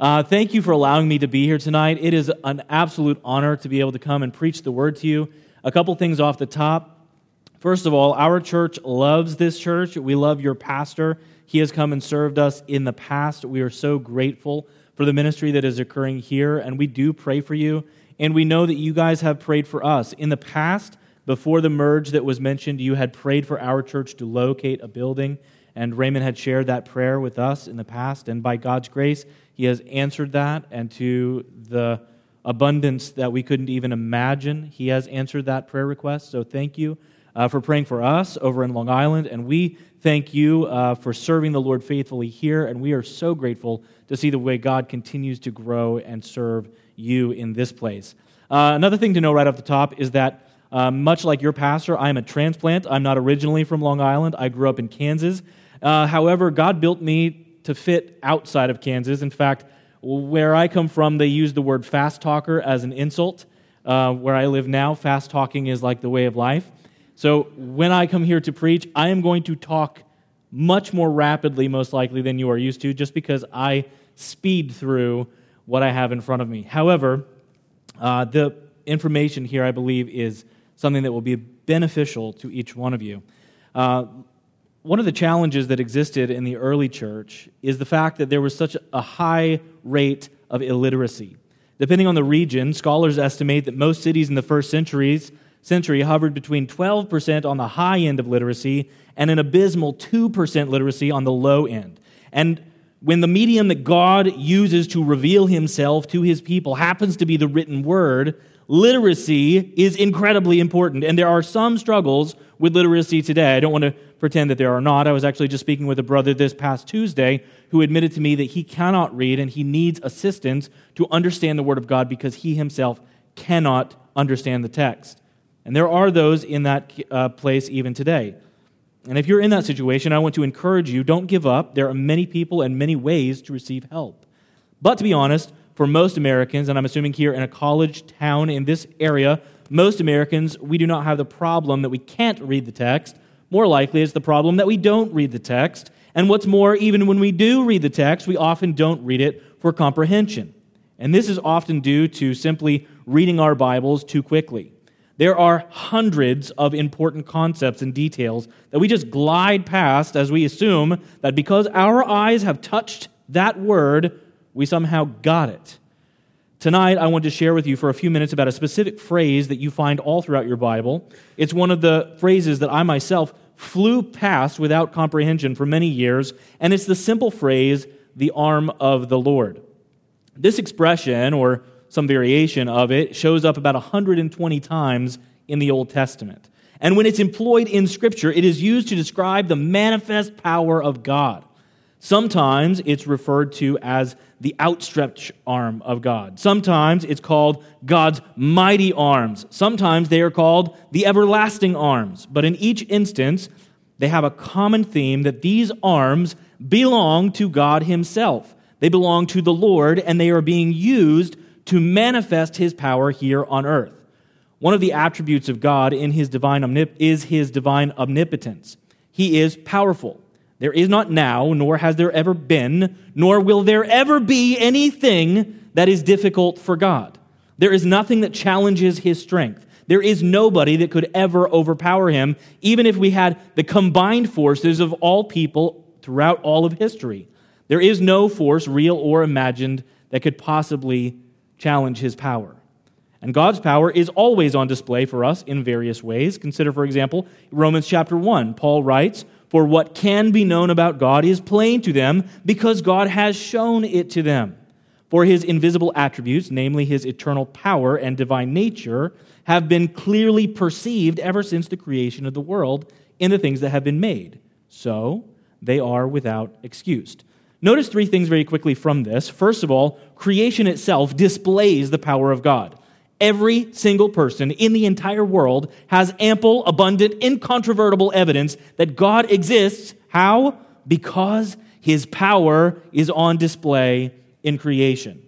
Uh, thank you for allowing me to be here tonight. It is an absolute honor to be able to come and preach the word to you. A couple things off the top. First of all, our church loves this church. We love your pastor. He has come and served us in the past. We are so grateful for the ministry that is occurring here, and we do pray for you. And we know that you guys have prayed for us. In the past, before the merge that was mentioned, you had prayed for our church to locate a building, and Raymond had shared that prayer with us in the past. And by God's grace, he has answered that, and to the abundance that we couldn't even imagine, He has answered that prayer request. So thank you uh, for praying for us over in Long Island, and we thank you uh, for serving the Lord faithfully here, and we are so grateful to see the way God continues to grow and serve you in this place. Uh, another thing to know right off the top is that. Uh, much like your pastor, I'm a transplant. I'm not originally from Long Island. I grew up in Kansas. Uh, however, God built me to fit outside of Kansas. In fact, where I come from, they use the word fast talker as an insult. Uh, where I live now, fast talking is like the way of life. So when I come here to preach, I am going to talk much more rapidly, most likely, than you are used to, just because I speed through what I have in front of me. However, uh, the information here, I believe, is something that will be beneficial to each one of you. Uh, one of the challenges that existed in the early church is the fact that there was such a high rate of illiteracy. Depending on the region, scholars estimate that most cities in the first centuries, century hovered between 12% on the high end of literacy and an abysmal 2% literacy on the low end. And when the medium that God uses to reveal himself to his people happens to be the written word, literacy is incredibly important. And there are some struggles with literacy today. I don't want to pretend that there are not. I was actually just speaking with a brother this past Tuesday who admitted to me that he cannot read and he needs assistance to understand the Word of God because he himself cannot understand the text. And there are those in that uh, place even today. And if you're in that situation, I want to encourage you don't give up. There are many people and many ways to receive help. But to be honest, for most Americans, and I'm assuming here in a college town in this area, most Americans, we do not have the problem that we can't read the text. More likely, it's the problem that we don't read the text. And what's more, even when we do read the text, we often don't read it for comprehension. And this is often due to simply reading our Bibles too quickly. There are hundreds of important concepts and details that we just glide past as we assume that because our eyes have touched that word, we somehow got it. Tonight, I want to share with you for a few minutes about a specific phrase that you find all throughout your Bible. It's one of the phrases that I myself flew past without comprehension for many years, and it's the simple phrase, the arm of the Lord. This expression, or some variation of it, shows up about 120 times in the Old Testament. And when it's employed in Scripture, it is used to describe the manifest power of God. Sometimes it's referred to as the outstretched arm of God. Sometimes it's called God's mighty arms. Sometimes they are called the everlasting arms. But in each instance, they have a common theme that these arms belong to God Himself. They belong to the Lord, and they are being used to manifest His power here on earth. One of the attributes of God in his divine omnip- is His divine omnipotence. He is powerful. There is not now, nor has there ever been, nor will there ever be anything that is difficult for God. There is nothing that challenges his strength. There is nobody that could ever overpower him, even if we had the combined forces of all people throughout all of history. There is no force, real or imagined, that could possibly challenge his power. And God's power is always on display for us in various ways. Consider, for example, Romans chapter 1. Paul writes, for what can be known about God is plain to them because God has shown it to them. For his invisible attributes, namely his eternal power and divine nature, have been clearly perceived ever since the creation of the world in the things that have been made. So they are without excuse. Notice three things very quickly from this. First of all, creation itself displays the power of God. Every single person in the entire world has ample, abundant, incontrovertible evidence that God exists. How? Because his power is on display in creation.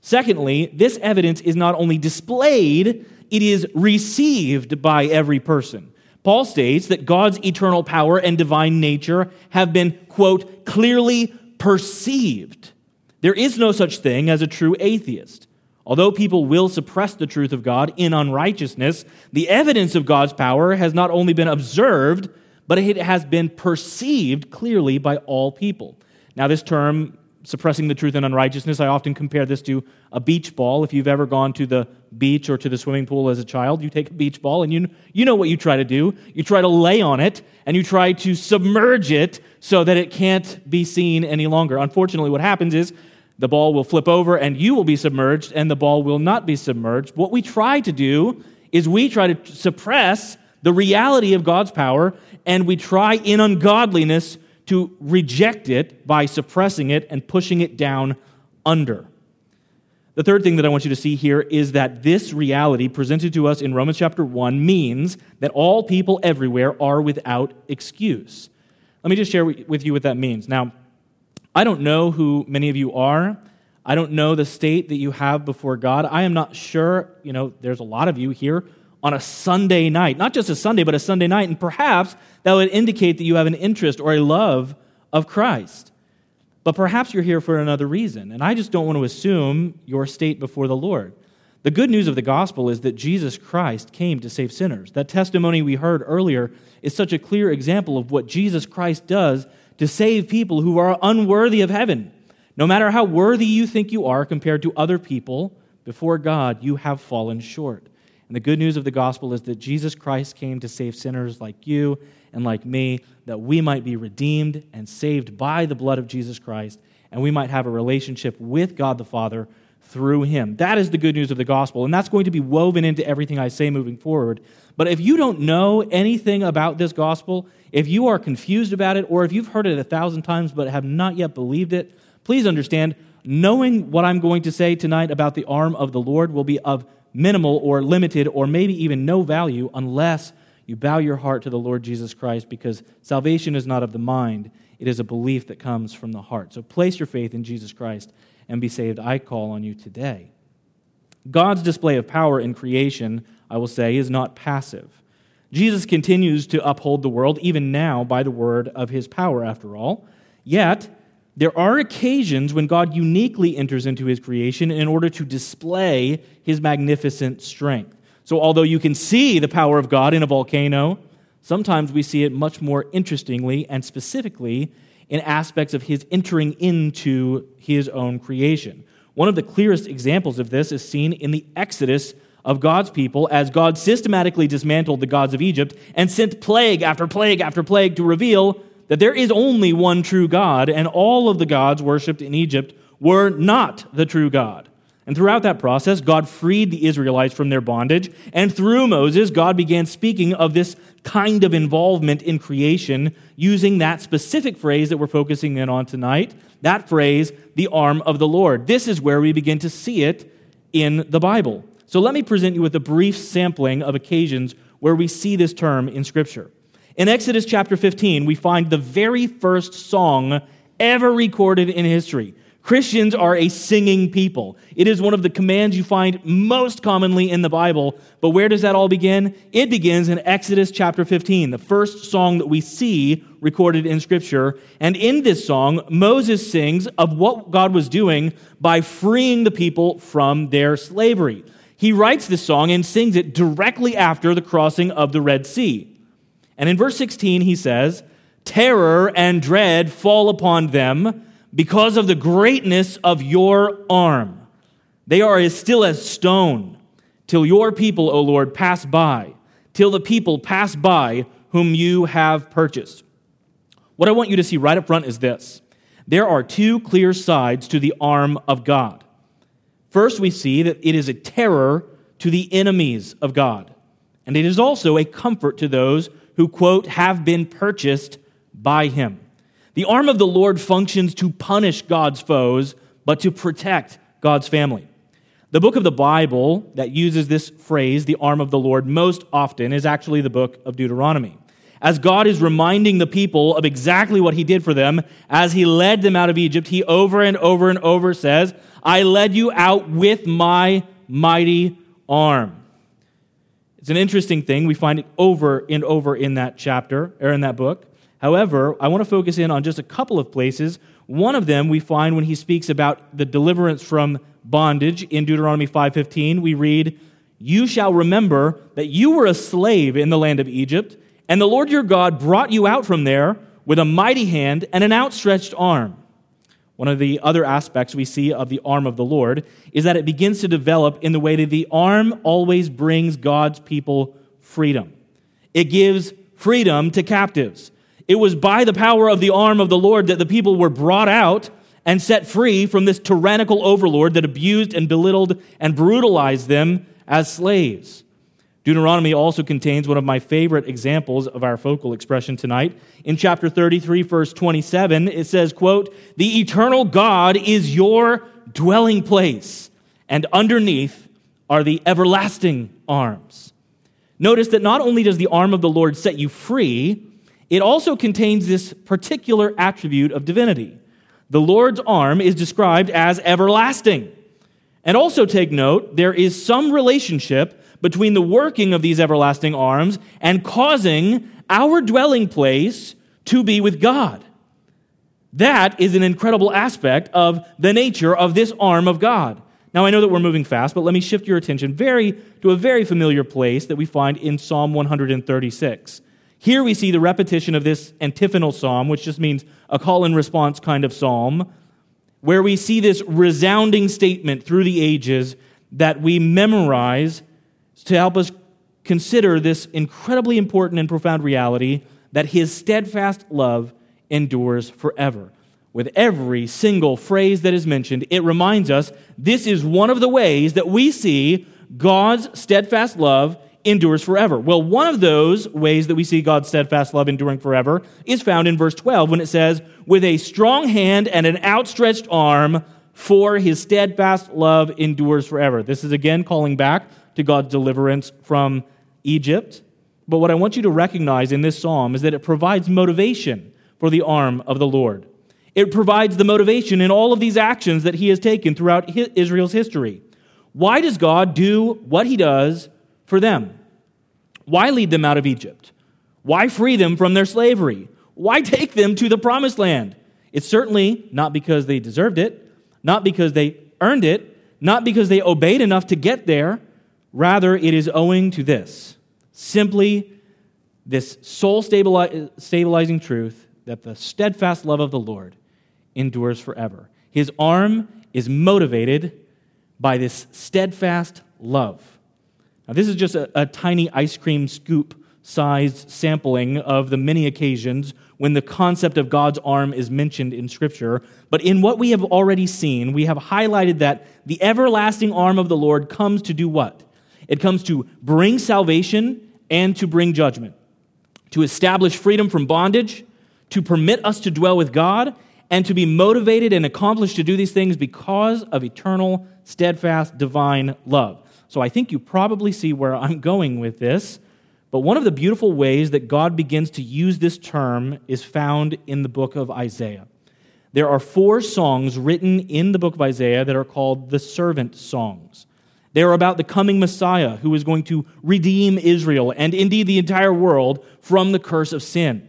Secondly, this evidence is not only displayed, it is received by every person. Paul states that God's eternal power and divine nature have been, quote, clearly perceived. There is no such thing as a true atheist. Although people will suppress the truth of God in unrighteousness, the evidence of God's power has not only been observed, but it has been perceived clearly by all people. Now, this term, suppressing the truth in unrighteousness, I often compare this to a beach ball. If you've ever gone to the beach or to the swimming pool as a child, you take a beach ball and you, you know what you try to do. You try to lay on it and you try to submerge it so that it can't be seen any longer. Unfortunately, what happens is the ball will flip over and you will be submerged and the ball will not be submerged. What we try to do is we try to suppress the reality of God's power and we try in ungodliness to reject it by suppressing it and pushing it down under. The third thing that I want you to see here is that this reality presented to us in Romans chapter 1 means that all people everywhere are without excuse. Let me just share with you what that means. Now, I don't know who many of you are. I don't know the state that you have before God. I am not sure, you know, there's a lot of you here on a Sunday night, not just a Sunday, but a Sunday night, and perhaps that would indicate that you have an interest or a love of Christ. But perhaps you're here for another reason, and I just don't want to assume your state before the Lord. The good news of the gospel is that Jesus Christ came to save sinners. That testimony we heard earlier is such a clear example of what Jesus Christ does to save people who are unworthy of heaven. No matter how worthy you think you are compared to other people, before God, you have fallen short. And the good news of the gospel is that Jesus Christ came to save sinners like you and like me, that we might be redeemed and saved by the blood of Jesus Christ, and we might have a relationship with God the Father through him. That is the good news of the gospel, and that's going to be woven into everything I say moving forward. But if you don't know anything about this gospel, if you are confused about it, or if you've heard it a thousand times but have not yet believed it, please understand knowing what I'm going to say tonight about the arm of the Lord will be of minimal or limited or maybe even no value unless you bow your heart to the Lord Jesus Christ because salvation is not of the mind, it is a belief that comes from the heart. So place your faith in Jesus Christ and be saved. I call on you today. God's display of power in creation, I will say, is not passive. Jesus continues to uphold the world even now by the word of his power, after all. Yet, there are occasions when God uniquely enters into his creation in order to display his magnificent strength. So, although you can see the power of God in a volcano, sometimes we see it much more interestingly and specifically in aspects of his entering into his own creation. One of the clearest examples of this is seen in the Exodus of God's people as God systematically dismantled the gods of Egypt and sent plague after plague after plague to reveal that there is only one true God, and all of the gods worshipped in Egypt were not the true God. And throughout that process, God freed the Israelites from their bondage. And through Moses, God began speaking of this kind of involvement in creation using that specific phrase that we're focusing in on tonight. That phrase, the arm of the Lord. This is where we begin to see it in the Bible. So let me present you with a brief sampling of occasions where we see this term in Scripture. In Exodus chapter 15, we find the very first song ever recorded in history. Christians are a singing people. It is one of the commands you find most commonly in the Bible. But where does that all begin? It begins in Exodus chapter 15, the first song that we see recorded in Scripture. And in this song, Moses sings of what God was doing by freeing the people from their slavery. He writes this song and sings it directly after the crossing of the Red Sea. And in verse 16, he says, Terror and dread fall upon them because of the greatness of your arm. They are as still as stone till your people, O Lord, pass by, till the people pass by whom you have purchased. What I want you to see right up front is this there are two clear sides to the arm of God. First, we see that it is a terror to the enemies of God, and it is also a comfort to those who, quote, have been purchased by him. The arm of the Lord functions to punish God's foes, but to protect God's family. The book of the Bible that uses this phrase, the arm of the Lord, most often is actually the book of Deuteronomy. As God is reminding the people of exactly what he did for them as he led them out of Egypt, he over and over and over says, I led you out with my mighty arm. It's an interesting thing. We find it over and over in that chapter, or in that book. However, I want to focus in on just a couple of places One of them we find when he speaks about the deliverance from bondage in Deuteronomy 5:15. We read, "You shall remember that you were a slave in the land of Egypt, and the Lord your God brought you out from there with a mighty hand and an outstretched arm." One of the other aspects we see of the arm of the Lord is that it begins to develop in the way that the arm always brings God's people freedom. It gives freedom to captives. It was by the power of the arm of the Lord that the people were brought out and set free from this tyrannical overlord that abused and belittled and brutalized them as slaves. Deuteronomy also contains one of my favorite examples of our focal expression tonight. In chapter 33, verse 27, it says, quote, The eternal God is your dwelling place, and underneath are the everlasting arms. Notice that not only does the arm of the Lord set you free, it also contains this particular attribute of divinity. The Lord's arm is described as everlasting. And also take note, there is some relationship between the working of these everlasting arms and causing our dwelling place to be with God. That is an incredible aspect of the nature of this arm of God. Now, I know that we're moving fast, but let me shift your attention very, to a very familiar place that we find in Psalm 136. Here we see the repetition of this antiphonal psalm, which just means a call and response kind of psalm, where we see this resounding statement through the ages that we memorize to help us consider this incredibly important and profound reality that his steadfast love endures forever. With every single phrase that is mentioned, it reminds us this is one of the ways that we see God's steadfast love endures forever. Well, one of those ways that we see God's steadfast love enduring forever is found in verse 12 when it says, With a strong hand and an outstretched arm, for his steadfast love endures forever. This is again calling back to God's deliverance from Egypt. But what I want you to recognize in this psalm is that it provides motivation for the arm of the Lord. It provides the motivation in all of these actions that he has taken throughout Israel's history. Why does God do what he does for them? Why lead them out of Egypt? Why free them from their slavery? Why take them to the promised land? It's certainly not because they deserved it, not because they earned it, not because they obeyed enough to get there, Rather, it is owing to this simply this soul stabilizing truth that the steadfast love of the Lord endures forever. His arm is motivated by this steadfast love. Now, this is just a, a tiny ice cream scoop sized sampling of the many occasions when the concept of God's arm is mentioned in Scripture. But in what we have already seen, we have highlighted that the everlasting arm of the Lord comes to do what? It comes to bring salvation and to bring judgment, to establish freedom from bondage, to permit us to dwell with God, and to be motivated and accomplished to do these things because of eternal, steadfast, divine love. So I think you probably see where I'm going with this. But one of the beautiful ways that God begins to use this term is found in the book of Isaiah. There are four songs written in the book of Isaiah that are called the servant songs. They are about the coming Messiah who is going to redeem Israel and indeed the entire world from the curse of sin.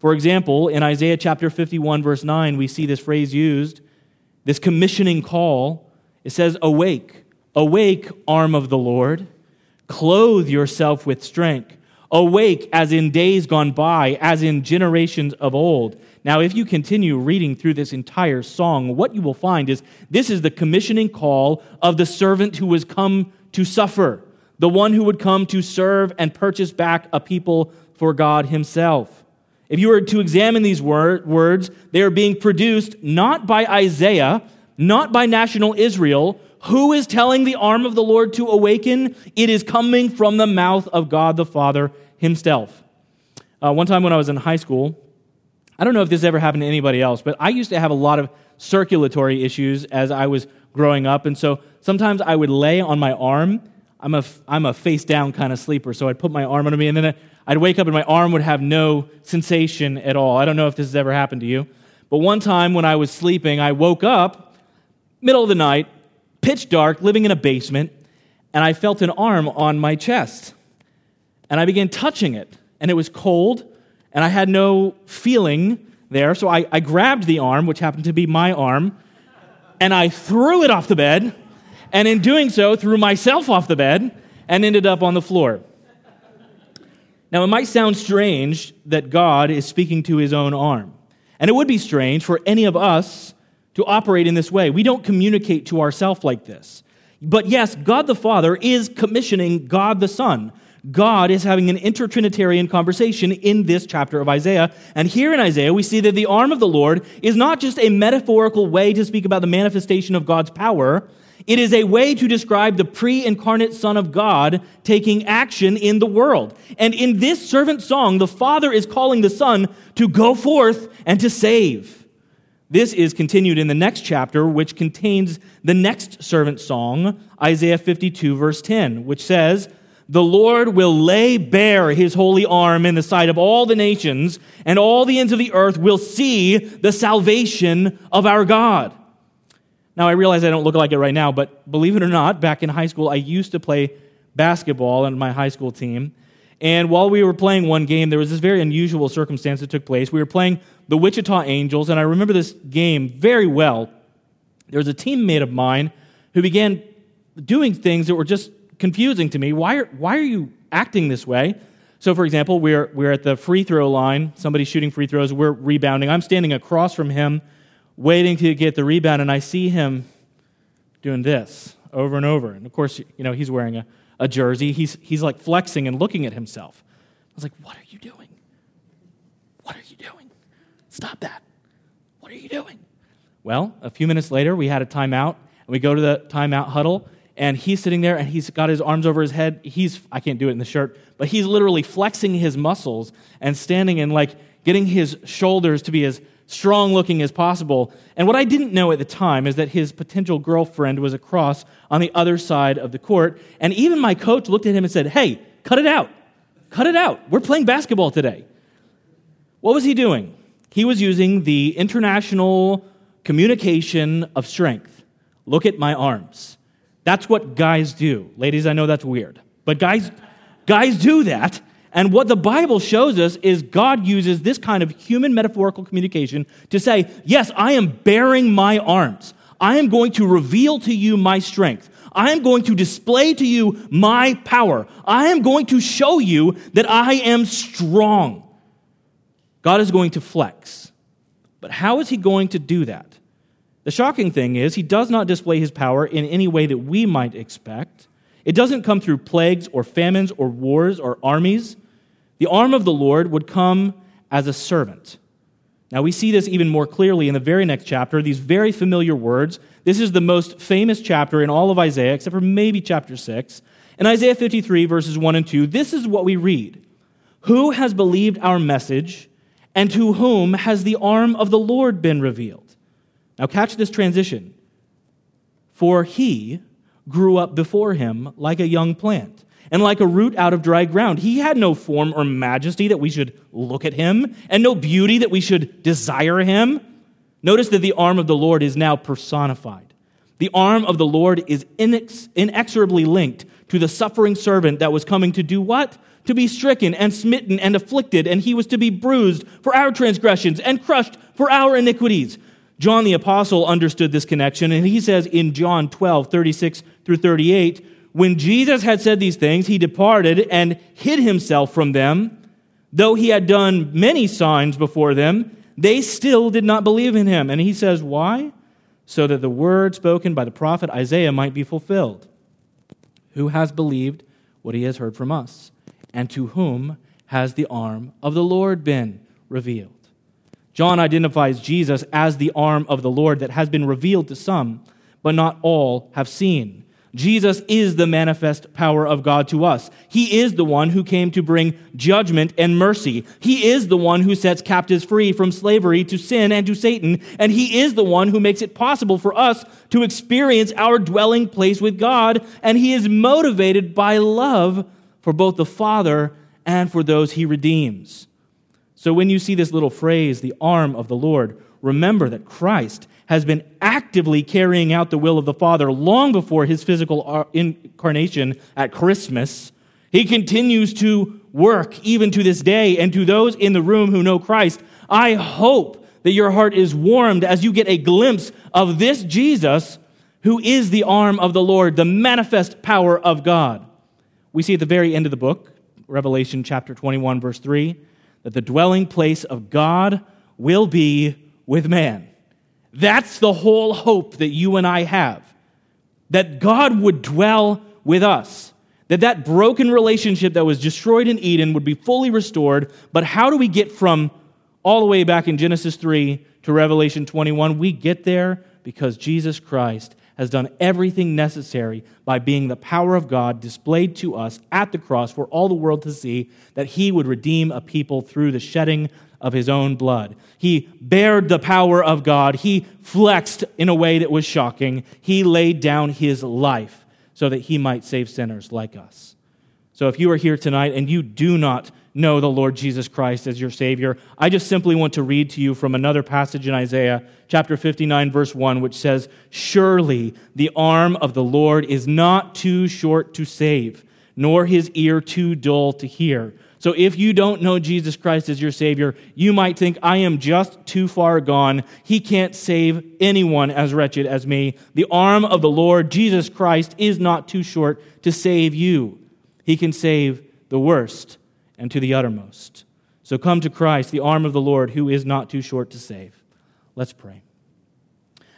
For example, in Isaiah chapter 51, verse 9, we see this phrase used, this commissioning call. It says, Awake, awake, arm of the Lord, clothe yourself with strength. Awake as in days gone by, as in generations of old. Now, if you continue reading through this entire song, what you will find is this is the commissioning call of the servant who has come to suffer, the one who would come to serve and purchase back a people for God Himself. If you were to examine these wor- words, they are being produced not by Isaiah, not by national Israel. Who is telling the arm of the Lord to awaken? It is coming from the mouth of God the Father Himself. Uh, one time when I was in high school, I don't know if this ever happened to anybody else, but I used to have a lot of circulatory issues as I was growing up. And so sometimes I would lay on my arm. I'm a, I'm a face down kind of sleeper, so I'd put my arm under me, and then I'd wake up and my arm would have no sensation at all. I don't know if this has ever happened to you. But one time when I was sleeping, I woke up, middle of the night, pitch dark, living in a basement, and I felt an arm on my chest. And I began touching it, and it was cold, and I had no feeling there. So I, I grabbed the arm, which happened to be my arm, and I threw it off the bed. And in doing so, threw myself off the bed and ended up on the floor. Now, it might sound strange that God is speaking to his own arm. And it would be strange for any of us to operate in this way. We don't communicate to ourselves like this. But yes, God the Father is commissioning God the Son. God is having an intertrinitarian conversation in this chapter of Isaiah. And here in Isaiah, we see that the arm of the Lord is not just a metaphorical way to speak about the manifestation of God's power, it is a way to describe the pre incarnate Son of God taking action in the world. And in this servant song, the Father is calling the Son to go forth and to save. This is continued in the next chapter, which contains the next servant song, Isaiah 52, verse 10, which says, The Lord will lay bare his holy arm in the sight of all the nations, and all the ends of the earth will see the salvation of our God. Now, I realize I don't look like it right now, but believe it or not, back in high school, I used to play basketball on my high school team. And while we were playing one game, there was this very unusual circumstance that took place. We were playing the Wichita Angels, and I remember this game very well. There was a teammate of mine who began doing things that were just confusing to me. Why are, why are you acting this way? So, for example, we're, we're at the free throw line, somebody's shooting free throws, we're rebounding. I'm standing across from him waiting to get the rebound, and I see him doing this over and over. And of course, you know, he's wearing a, a jersey. He's, he's like flexing and looking at himself. I was like, What are you doing? What are you doing? Stop that. What are you doing? Well, a few minutes later, we had a timeout, and we go to the timeout huddle, and he's sitting there and he's got his arms over his head. He's, I can't do it in the shirt, but he's literally flexing his muscles and standing and like getting his shoulders to be as strong looking as possible. And what I didn't know at the time is that his potential girlfriend was across on the other side of the court. And even my coach looked at him and said, Hey, cut it out. Cut it out. We're playing basketball today. What was he doing? He was using the international communication of strength. Look at my arms. That's what guys do. Ladies, I know that's weird. But guys, guys do that and what the Bible shows us is God uses this kind of human metaphorical communication to say, Yes, I am baring my arms. I am going to reveal to you my strength. I am going to display to you my power. I am going to show you that I am strong. God is going to flex. But how is he going to do that? The shocking thing is, he does not display his power in any way that we might expect. It doesn't come through plagues or famines or wars or armies. The arm of the Lord would come as a servant. Now, we see this even more clearly in the very next chapter, these very familiar words. This is the most famous chapter in all of Isaiah, except for maybe chapter 6. In Isaiah 53, verses 1 and 2, this is what we read Who has believed our message, and to whom has the arm of the Lord been revealed? Now, catch this transition. For he grew up before him like a young plant, and like a root out of dry ground. He had no form or majesty that we should look at him, and no beauty that we should desire him. Notice that the arm of the Lord is now personified. The arm of the Lord is inex- inexorably linked to the suffering servant that was coming to do what? To be stricken and smitten and afflicted, and he was to be bruised for our transgressions and crushed for our iniquities. John the Apostle understood this connection, and he says in John 12, 36 through 38, when Jesus had said these things, he departed and hid himself from them. Though he had done many signs before them, they still did not believe in him. And he says, Why? So that the word spoken by the prophet Isaiah might be fulfilled. Who has believed what he has heard from us? And to whom has the arm of the Lord been revealed? John identifies Jesus as the arm of the Lord that has been revealed to some, but not all have seen. Jesus is the manifest power of God to us. He is the one who came to bring judgment and mercy. He is the one who sets captives free from slavery to sin and to Satan. And He is the one who makes it possible for us to experience our dwelling place with God. And He is motivated by love for both the Father and for those He redeems. So when you see this little phrase, the arm of the Lord, remember that Christ has been actively carrying out the will of the Father long before his physical uh, incarnation at Christmas. He continues to work even to this day, and to those in the room who know Christ, I hope that your heart is warmed as you get a glimpse of this Jesus who is the arm of the Lord, the manifest power of God. We see at the very end of the book, Revelation chapter 21, verse 3, that the dwelling place of God will be with man. That's the whole hope that you and I have. That God would dwell with us. That that broken relationship that was destroyed in Eden would be fully restored. But how do we get from all the way back in Genesis 3 to Revelation 21? We get there because Jesus Christ has done everything necessary by being the power of God displayed to us at the cross for all the world to see that he would redeem a people through the shedding of his own blood. He bared the power of God. He flexed in a way that was shocking. He laid down his life so that he might save sinners like us. So if you are here tonight and you do not know the Lord Jesus Christ as your Savior, I just simply want to read to you from another passage in Isaiah, chapter 59, verse 1, which says, Surely the arm of the Lord is not too short to save, nor his ear too dull to hear. So if you don't know Jesus Christ as your Savior, you might think, I am just too far gone. He can't save anyone as wretched as me. The arm of the Lord, Jesus Christ, is not too short to save you. He can save the worst and to the uttermost. So come to Christ, the arm of the Lord, who is not too short to save. Let's pray.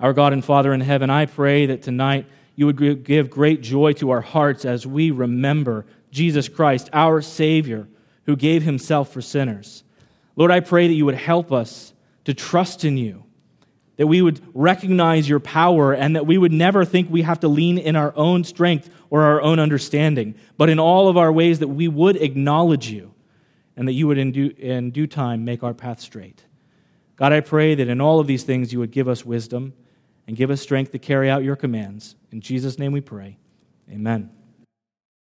Our God and Father in heaven, I pray that tonight you would give great joy to our hearts as we remember Jesus Christ, our Savior, who gave himself for sinners. Lord, I pray that you would help us to trust in you, that we would recognize your power, and that we would never think we have to lean in our own strength or our own understanding, but in all of our ways that we would acknowledge you and that you would in due, in due time make our path straight. God, I pray that in all of these things you would give us wisdom and give us strength to carry out your commands. In Jesus' name we pray. Amen.